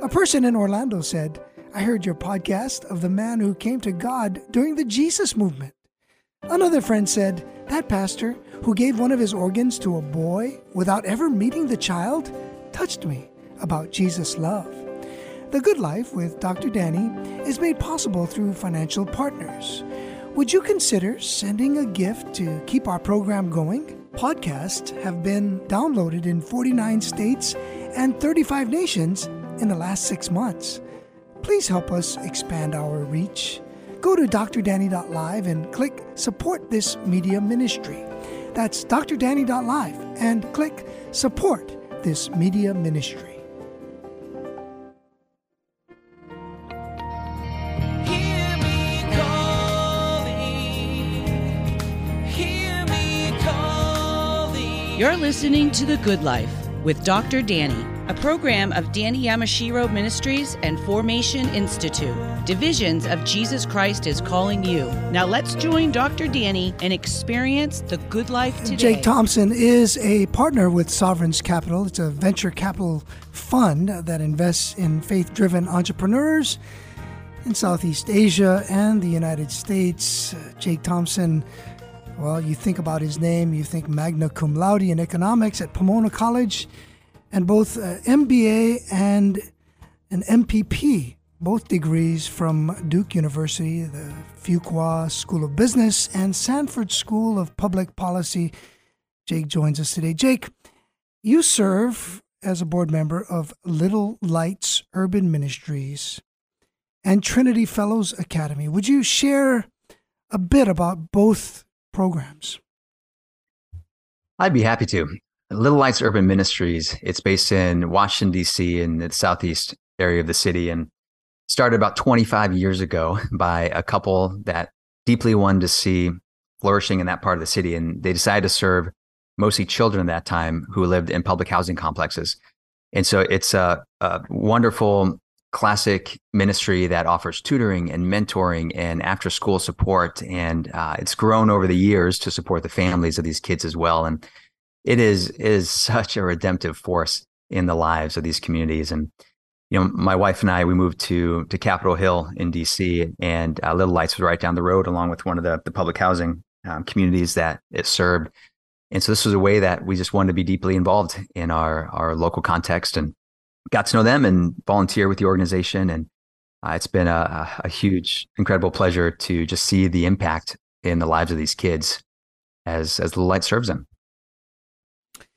A person in Orlando said, I heard your podcast of the man who came to God during the Jesus movement. Another friend said, That pastor who gave one of his organs to a boy without ever meeting the child touched me about Jesus' love. The Good Life with Dr. Danny is made possible through financial partners. Would you consider sending a gift to keep our program going? Podcasts have been downloaded in 49 states and 35 nations in the last six months. Please help us expand our reach. Go to drdanny.live and click Support This Media Ministry. That's drdanny.live and click Support This Media Ministry. Hear me calling. Hear me calling. You're listening to The Good Life with Dr. Danny, a program of Danny Yamashiro Ministries and Formation Institute. Divisions of Jesus Christ is calling you. Now let's join Dr. Danny and experience the good life today. Jake Thomsen is a partner with Sovereign's Capital. It's a venture capital fund that invests in faith driven entrepreneurs in Southeast Asia and the United States. Jake Thomsen, well, you think about his name, you think magna cum laude in economics at Pomona College, and both uh, MBA and an MPP, both degrees from Duke University, the Fuqua School of Business, and Sanford School of Public Policy. Jake joins us today. Jake, you serve as a board member of Little Lights Urban Ministries and Trinity Fellows Academy. Would you share a bit about both programs? I'd be happy to. Little Lights Urban Ministries, it's based in Washington, D.C., in the southeast area of the city, and started about 25 years ago by a couple that deeply wanted to see flourishing in that part of the city. And they decided to serve mostly children at that time who lived in public housing complexes. And so it's a, a wonderful classic ministry that offers tutoring and mentoring and after school support. And uh, it's grown over the years to support the families of these kids as well. And it is is such a redemptive force in the lives of these communities. And you know, my wife and I we moved to to Capitol Hill in D.C. and uh, Little Lights was right down the road, along with one of the the public housing um, communities that it served. And so this was a way that we just wanted to be deeply involved in our our local context and got to know them and volunteer with the organization. And uh, it's been a, a huge, incredible pleasure to just see the impact in the lives of these kids as as the light serves them.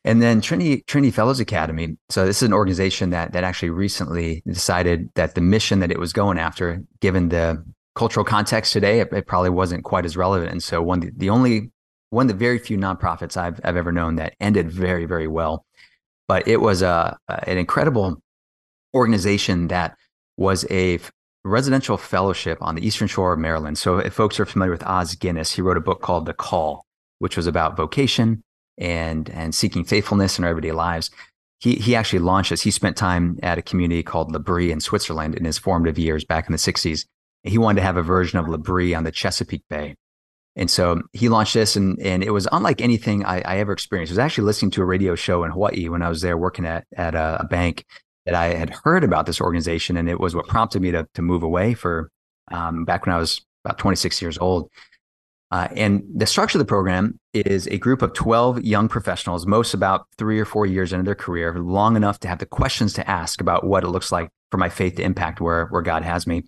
And then Trinity Trinity Fellows Academy. So this is an organization that that actually recently decided that the mission that it was going after, given the cultural context today, it, it probably wasn't quite as relevant. And so one the, the only one of the very few nonprofits I've I've ever known that ended very very well. But it was a, an incredible organization that was a residential fellowship on the Eastern Shore of Maryland. So if folks are familiar with Os Guinness, he wrote a book called The Call, which was about vocation and and seeking faithfulness in our everyday lives. He he actually launched this. He spent time at a community called L'Abri in Switzerland in his formative years back in the 60s. He wanted to have a version of L'Abri on the Chesapeake Bay. And so he launched this, and, and it was unlike anything I, I ever experienced. I was actually listening to a radio show in Hawaii when I was there working at, at a, a bank that I had heard about this organization, and it was what prompted me to, to move away for um, back when I was about 26 years old. Uh, and the structure of the program is a group of 12 young professionals, most about three or four years into their career, long enough to have the questions to ask about what it looks like for my faith to impact where, where God has me.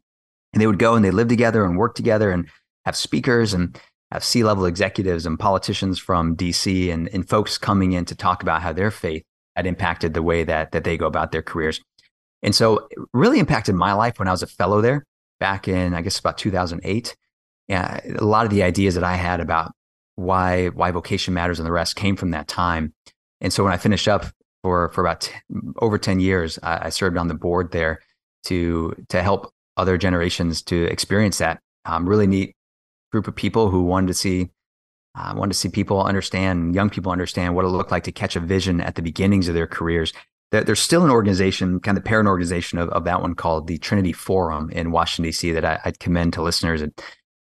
And they would go and they live together and work together and have speakers and have C level executives and politicians from DC and, and folks coming in to talk about how their faith had impacted the way that, that they go about their careers. And so it really impacted my life when I was a fellow there back in, I guess, about 2008 yeah, a lot of the ideas that I had about why why vocation matters and the rest came from that time. And so when I finished up for for about t- over ten years, I, I, served on the board there to to help other generations to experience that um, really neat group of people who wanted to see uh, wanted to see people understand young people understand what it looked like to catch a vision at the beginnings of their careers. there's still an organization, kind of parent organization of, of that one called the Trinity Forum in Washington D.C. that I, would commend to listeners. And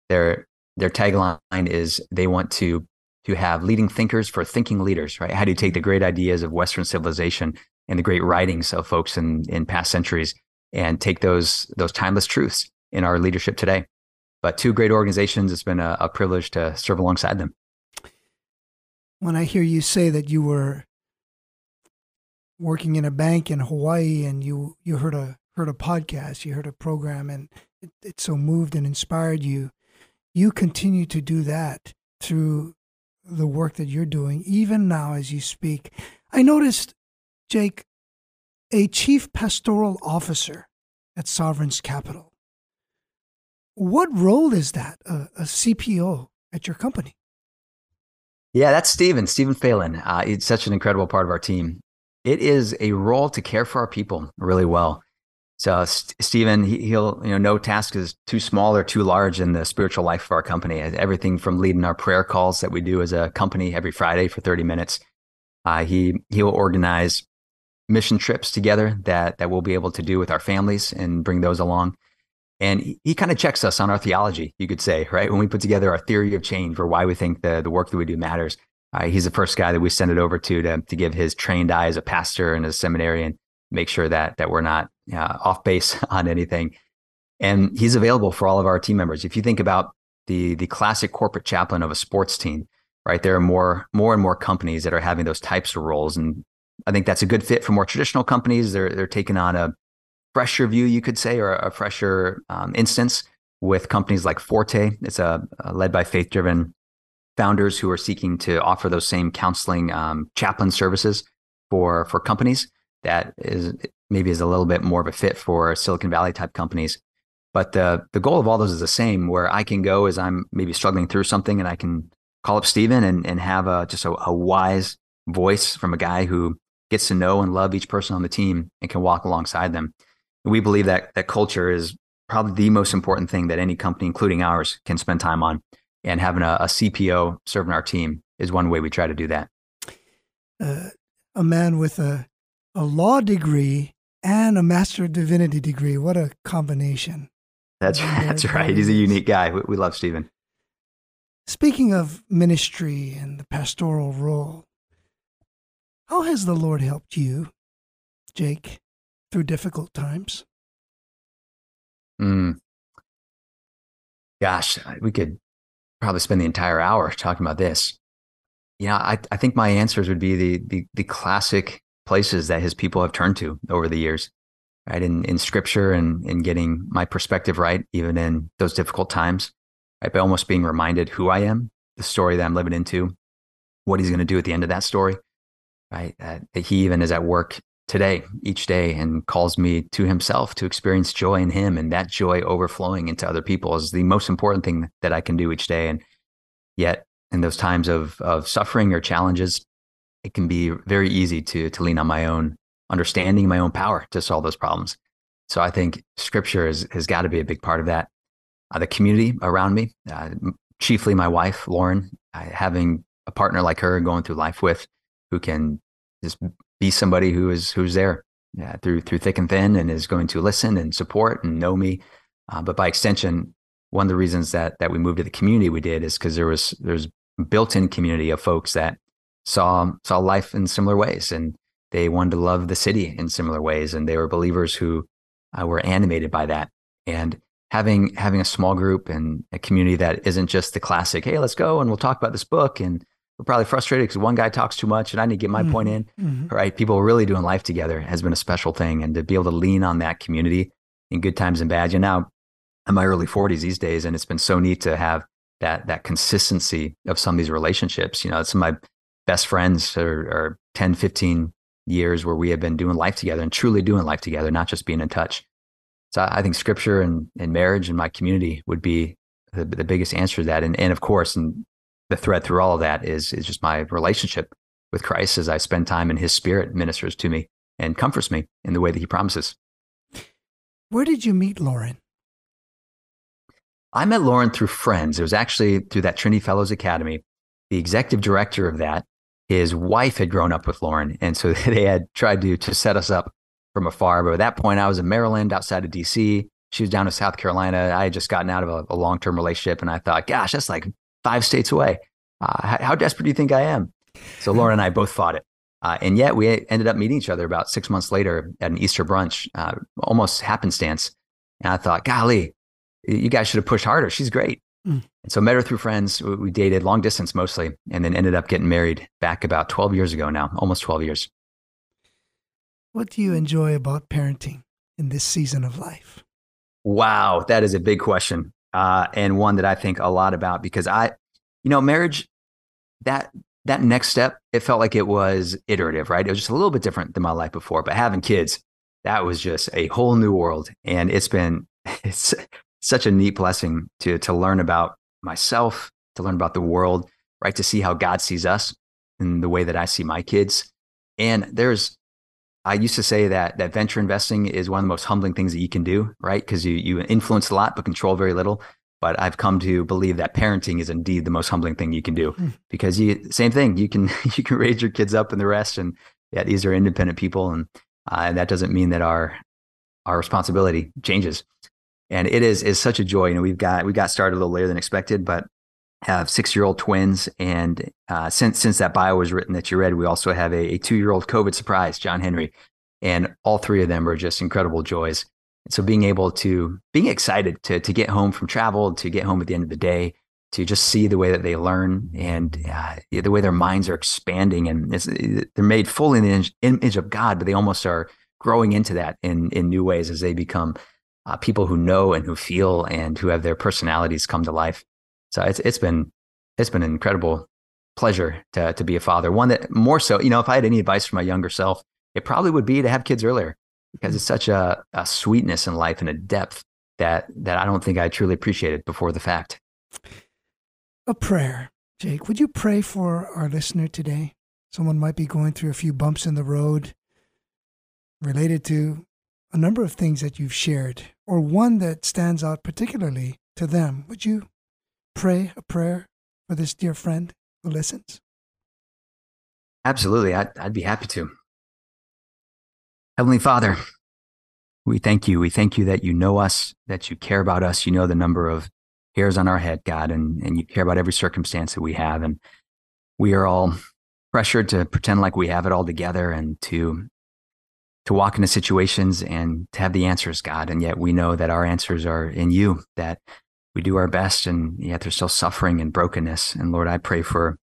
their their tagline is they want to to have leading thinkers for thinking leaders, right? How do you take the mm-hmm. great ideas of Western civilization and the great writings of folks in in past centuries and take those those timeless truths in our leadership today? But two great organizations, it's been a, a privilege to serve alongside them. When I hear you say that you were working in a bank in Hawaii and you you heard a heard a podcast, you heard a program, and it, it so moved and inspired you, you continue to do that through the work that you're doing, even now as you speak. I noticed, Jake, a chief pastoral officer at Sovereign's Capital. What role is that, a, a CPO at your company? Yeah, that's Stephen, Stephen Phelan. Uh, it's such an incredible part of our team. It is a role to care for our people really well. So St- Stephen, he, will you know, no task is too small or too large in the spiritual life of our company. Everything from leading our prayer calls that we do as a company every Friday for 30 minutes. Uh, he he will organize mission trips together that that we'll be able to do with our families and bring those along. And he, he kind of checks us on our theology, you could say, right? When we put together our theory of change or why we think the the work that we do matters. Uh, he's the first guy that we send it over to to to give his trained eye as a pastor and a seminarian make sure that that we're not uh, off base on anything. And he's available for all of our team members. If you think about the the classic corporate chaplain of a sports team, right? There are more more and more companies that are having those types of roles, and I think that's a good fit for more traditional companies. They're they're taking on a fresher view, you could say, or a fresher um, instance with companies like Forte. It's a, a led by faith driven founders who are seeking to offer those same counseling um, chaplain services for for companies that is maybe is a little bit more of a fit for Silicon Valley type companies. But the the goal of all those is the same, where I can go as I'm maybe struggling through something, and I can call up Stephen and and have a just a, a wise voice from a guy who gets to know and love each person on the team and can walk alongside them. We believe that that culture is probably the most important thing that any company, including ours, can spend time on. And having a, a CPO serving our team is one way we try to do that. Uh, a man with a a law degree and a master of divinity degree. What a combination. That's that's right. He's a unique guy. We, we love Stephen. Speaking of ministry and the pastoral role, how has the Lord helped you, Jake, through difficult times? Mm. Gosh, we could probably spend the entire hour talking about this. You know, I, I think my answers would be the, the, the classic places that his people have turned to over the years, right? In in scripture and in getting my perspective right, even in those difficult times, right? By almost being reminded who I am, the story that I'm living into, what he's going to do at the end of that story, right? That, that he even is at work today, each day, and calls me to himself to experience joy in him, and that joy overflowing into other people is the most important thing that I can do each day. And yet, in those times of of suffering or challenges, it can be very easy to to lean on my own understanding, my own power to solve those problems. So I think scripture is, has got to be a big part of that. Uh, the community around me, uh, chiefly my wife, Lauren, uh, having a partner like her going through life with, who can just be somebody who is who's there yeah, through through thick and thin, and is going to listen and support and know me. Uh, but by extension, one of the reasons that that we moved to the community we did is because there was there's built-in community of folks that saw saw life in similar ways, and they wanted to love the city in similar ways, and they were believers who uh, were animated by that. And having having a small group and a community that isn't just the classic, hey, let's go and we'll talk about this book, and we're probably frustrated because one guy talks too much, and I need to get my mm-hmm. point in. Mm-hmm. Right? People really doing life together has been a special thing, and to be able to lean on that community in good times and bad. You know, now in my early 40s these days, and it's been so neat to have that that consistency of some of these relationships. You know, some of my best friends or, or 10, 15 years where we have been doing life together and truly doing life together, not just being in touch. So I think scripture and, and marriage and my community would be the, the biggest answer to that. And, and of course, and the thread through all of that is, is just my relationship with Christ as I spend time in his spirit ministers to me and comforts me in the way that he promises. Where did you meet Lauren? I met Lauren through friends. It was actually through that Trinity Fellows Academy. The executive director of that his wife had grown up with Lauren. And so they had tried to, to set us up from afar. But at that point, I was in Maryland outside of DC. She was down in South Carolina. I had just gotten out of a, a long term relationship. And I thought, gosh, that's like five states away. Uh, how, how, desperate do you think I am? So Lauren and I both fought it. Uh, and yet we ended up meeting each other about six months later at an Easter brunch, uh, almost happenstance. And I thought, golly, you guys should have pushed harder. She's great. Mm. And so met her through friends. We dated long distance mostly, and then ended up getting married back about 12 years ago now, almost 12 years. What do you enjoy about parenting in this season of life? Wow, that is a big question. Uh, and one that I think a lot about because I, you know, marriage, that that next step, it felt like it was iterative, right? It was just a little bit different than my life before. But having kids, that was just a whole new world. And it's been it's such a neat blessing to to learn about myself, to learn about the world, right? To see how God sees us in the way that I see my kids. And there's I used to say that that venture investing is one of the most humbling things that you can do, right? Because you you influence a lot but control very little. But I've come to believe that parenting is indeed the most humbling thing you can do mm. because you same thing you can you can raise your kids up and the rest, and yeah, these are independent people, and uh, and that doesn't mean that our our responsibility changes. And it is is such a joy. You know, we've got we got started a little later than expected, but have six year old twins, and uh, since since that bio was written that you read, we also have a, a two year old COVID surprise, John Henry, and all three of them are just incredible joys. And so being able to being excited to to get home from travel, to get home at the end of the day, to just see the way that they learn and uh, the way their minds are expanding, and they're made fully in the image of God, but they almost are growing into that in in new ways as they become uh, people who know and who feel and who have their personalities come to life. So it's it's been it's been an incredible pleasure to to be a father. One that more so, you know, if I had any advice for my younger self, it probably would be to have kids earlier because it's such a, a sweetness in life and a depth that that I don't think I truly appreciated before the fact. A prayer, Jake. Would you pray for our listener today? Someone might be going through a few bumps in the road related to a number of things that you've shared, or one that stands out particularly to them. Would you pray a prayer for this dear friend who listens? Absolutely. I'd, I'd be happy to. Heavenly Father, we thank you. We thank you that you know us, that you care about us. You know the number of hairs on our head, God, and, and you care about every circumstance that we have. And we are all pressured to pretend like we have it all together and to to walk into situations and to have the answers, God. And yet we know that our answers are in you, that we do our best and yet there's still suffering and brokenness. And Lord, I pray for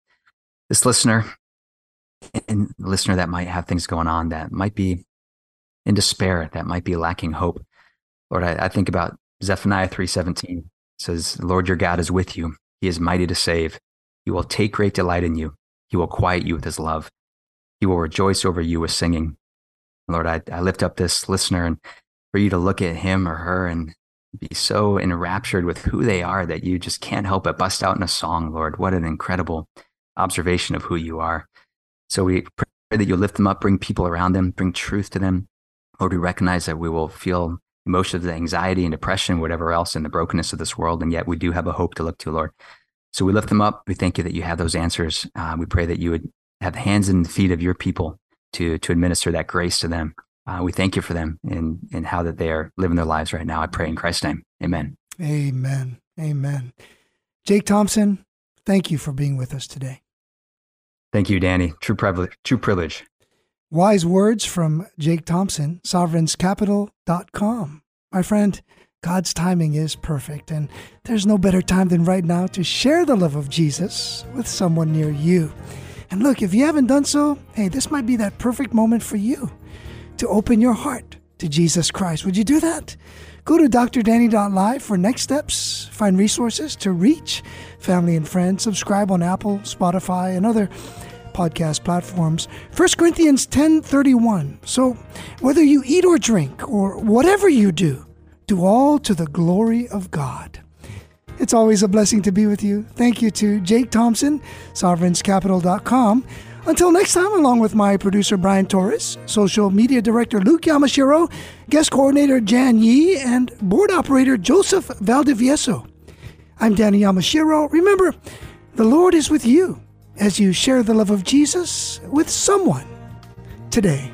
this listener and listener that might have things going on that might be in despair, that might be lacking hope. Lord, I, I think about Zephaniah 3:17 says, Lord your God is with you. He is mighty to save. He will take great delight in you. He will quiet you with his love. He will rejoice over you with singing. Lord, I, I lift up this listener and for you to look at him or her and be so enraptured with who they are that you just can't help but bust out in a song, Lord. What an incredible observation of who you are. So we pray that you lift them up, bring people around them, bring truth to them. Lord, we recognize that we will feel emotions of anxiety and depression, whatever else in the brokenness of this world. And yet we do have a hope to look to, Lord. So we lift them up. We thank you that you have those answers. Uh, we pray that you would have the hands and feet of your people to, to administer that grace to them uh, we thank you for them and, and how that they are living their lives right now. I pray in Christ's name. Amen. Amen. Amen. Jake Thomsen, thank you for being with us today. Thank you, Danny. True privilege. True privilege. Wise words from Jake Thomsen, sovereignscapital.com. My friend, God's timing is perfect, and there's no better time than right now to share the love of Jesus with someone near you. And look, if you haven't done so, hey, this might be that perfect moment for you to open your heart to Jesus Christ. Would you do that? Go to drdanny.live for next steps, find resources to reach family and friends, subscribe on Apple, Spotify, and other podcast platforms. 1 Corinthians 10:31. So, whether you eat or drink or whatever you do, do all to the glory of God. It's always a blessing to be with you. Thank you to Jake Thomsen, sovereignscapital.com until next time, along with my producer Brian Torres, social media director Luke Yamashiro, guest coordinator Jan Yi, and board operator Joseph Valdivieso. I'm Danny Yamashiro. Remember, the Lord is with you as you share the love of Jesus with someone today.